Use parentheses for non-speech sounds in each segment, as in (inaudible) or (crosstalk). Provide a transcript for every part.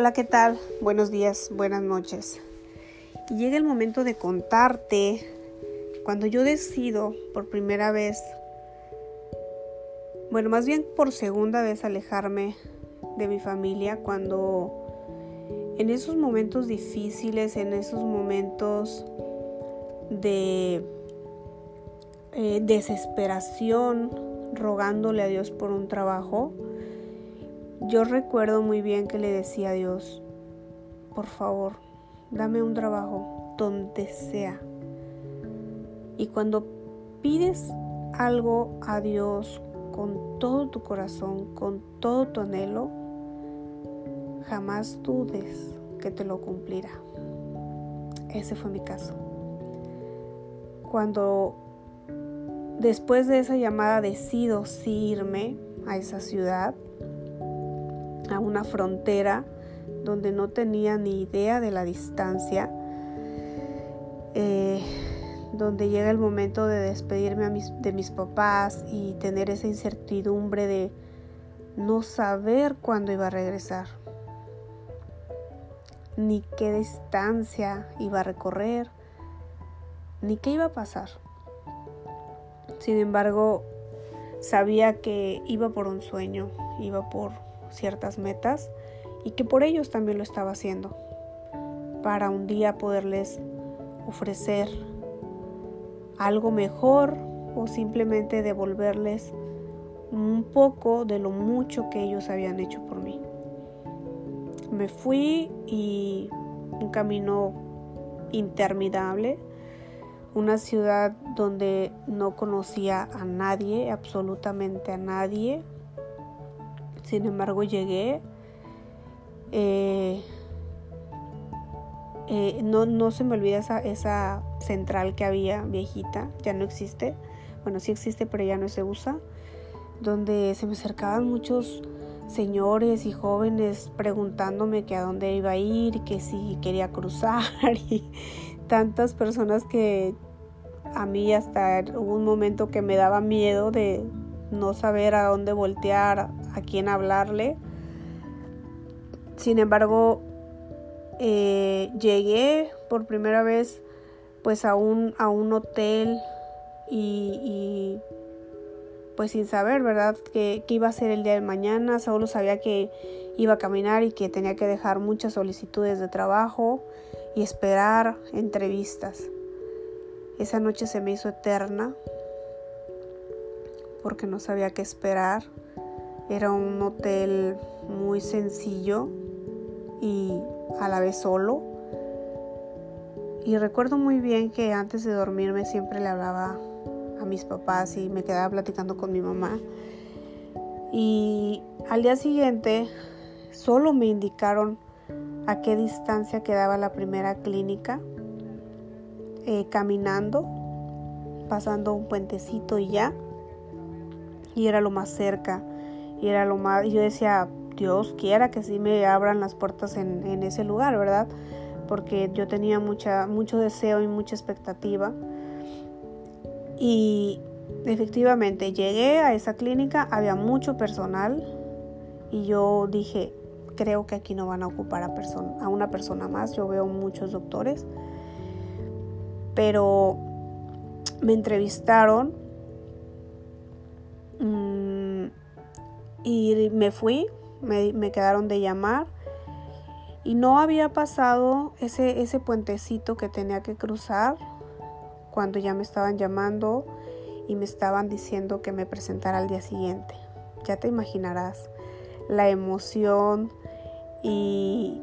Hola, ¿qué tal? Buenos días, buenas noches. Llega el momento de contarte cuando yo decido por primera vez, bueno, más bien por segunda vez alejarme de mi familia, cuando en esos momentos difíciles, en esos momentos de eh, desesperación, rogándole a Dios por un trabajo, yo recuerdo muy bien que le decía a Dios, por favor, dame un trabajo donde sea. Y cuando pides algo a Dios con todo tu corazón, con todo tu anhelo, jamás dudes que te lo cumplirá. Ese fue mi caso. Cuando después de esa llamada decido sí irme a esa ciudad, a una frontera donde no tenía ni idea de la distancia, eh, donde llega el momento de despedirme de mis papás y tener esa incertidumbre de no saber cuándo iba a regresar, ni qué distancia iba a recorrer, ni qué iba a pasar. Sin embargo, sabía que iba por un sueño, iba por ciertas metas y que por ellos también lo estaba haciendo, para un día poderles ofrecer algo mejor o simplemente devolverles un poco de lo mucho que ellos habían hecho por mí. Me fui y un camino interminable, una ciudad donde no conocía a nadie, absolutamente a nadie, sin embargo, llegué. Eh, eh, no, no, se me olvida esa, esa central que había viejita, ya no existe. Bueno, sí existe, pero ya no se usa. Donde se me acercaban muchos señores y jóvenes preguntándome que a dónde iba a ir, que si quería cruzar (laughs) y tantas personas que a mí hasta hubo un momento que me daba miedo de no saber a dónde voltear, a quién hablarle. Sin embargo, eh, llegué por primera vez pues a un, a un hotel y, pues sin saber, ¿verdad? Que, que, iba a ser el día de mañana, solo sabía que iba a caminar y que tenía que dejar muchas solicitudes de trabajo y esperar entrevistas. Esa noche se me hizo eterna porque no sabía qué esperar. Era un hotel muy sencillo y a la vez solo. Y recuerdo muy bien que antes de dormirme siempre le hablaba a mis papás y me quedaba platicando con mi mamá. Y al día siguiente solo me indicaron a qué distancia quedaba la primera clínica, eh, caminando, pasando un puentecito y ya. Y era lo más cerca. Y era lo más, yo decía, Dios quiera que sí me abran las puertas en, en ese lugar, ¿verdad? Porque yo tenía mucha, mucho deseo y mucha expectativa. Y efectivamente llegué a esa clínica, había mucho personal y yo dije, creo que aquí no van a ocupar a, a una persona más, yo veo muchos doctores, pero me entrevistaron y me fui, me, quedaron de llamar y no había pasado ese, ese puentecito que tenía que cruzar cuando ya me estaban llamando y me estaban diciendo que me presentara al día siguiente. Ya te imaginarás la emoción y,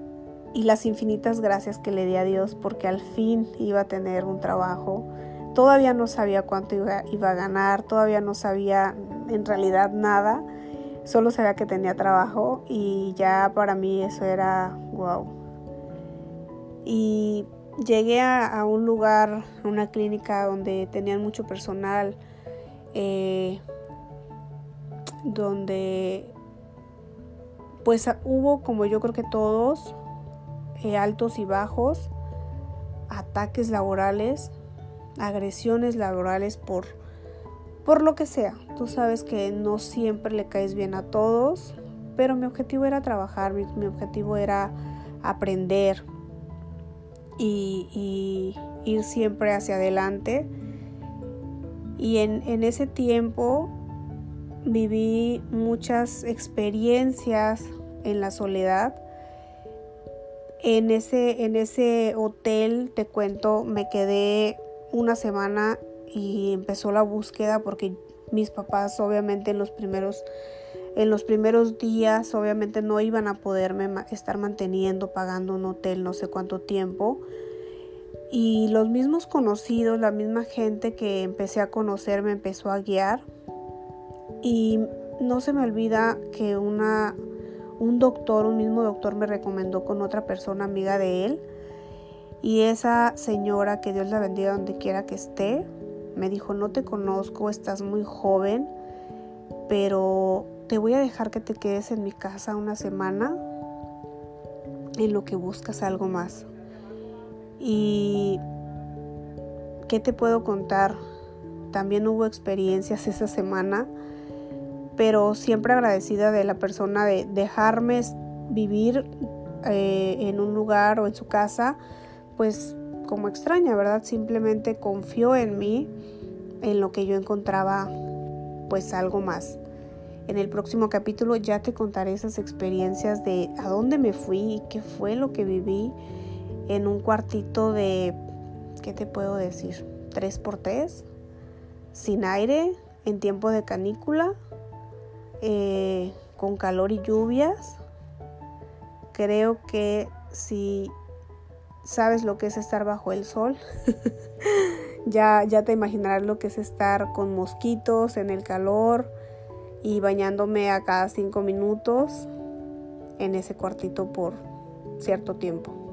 y las infinitas gracias que le di a Dios porque al fin iba a tener un trabajo. Todavía no sabía cuánto iba, iba a ganar, todavía no sabía en realidad nada, solo sabía que tenía trabajo y ya para mí eso era wow. Y llegué a, un lugar, a una clínica donde tenían mucho personal, eh, donde pues hubo como yo creo que todos, eh, altos y bajos, ataques laborales, agresiones laborales por por lo que sea. Tú sabes que no siempre le caes bien a todos, pero mi objetivo era trabajar, mi, objetivo era aprender y, ir siempre hacia adelante. Y en, en ese tiempo viví muchas experiencias en la soledad. En ese, en ese hotel, te cuento, me quedé una semana y empezó la búsqueda porque mis papás obviamente en los primeros en los primeros días obviamente no iban a poderme estar manteniendo, pagando un hotel no sé cuánto tiempo. Y los mismos conocidos, la misma gente que empecé a conocer me empezó a guiar. Y no se me olvida que una, un doctor, un mismo doctor me recomendó con otra persona amiga de él. Y esa señora, que Dios la bendiga donde quiera que esté, me dijo, no te conozco, estás muy joven, pero te voy a dejar que te quedes en mi casa una semana en lo que buscas algo más. Y ¿qué te puedo contar? También hubo experiencias esa semana, pero siempre agradecida de la persona de dejarme vivir eh, en un lugar o en su casa, pues como extraña, ¿verdad? Simplemente confió en mí, en lo que yo encontraba, pues algo más. En el próximo capítulo ya te contaré esas experiencias de a dónde me fui y qué fue lo que viví en un cuartito de, ¿qué te puedo decir? 3x3, sin aire, en tiempo de canícula, eh, con calor y lluvias. Creo que si sabes lo que es estar bajo el sol, (laughs) ya, ya te imaginarás lo que es estar con mosquitos en el calor y bañándome a cada cinco minutos en ese cuartito por cierto tiempo.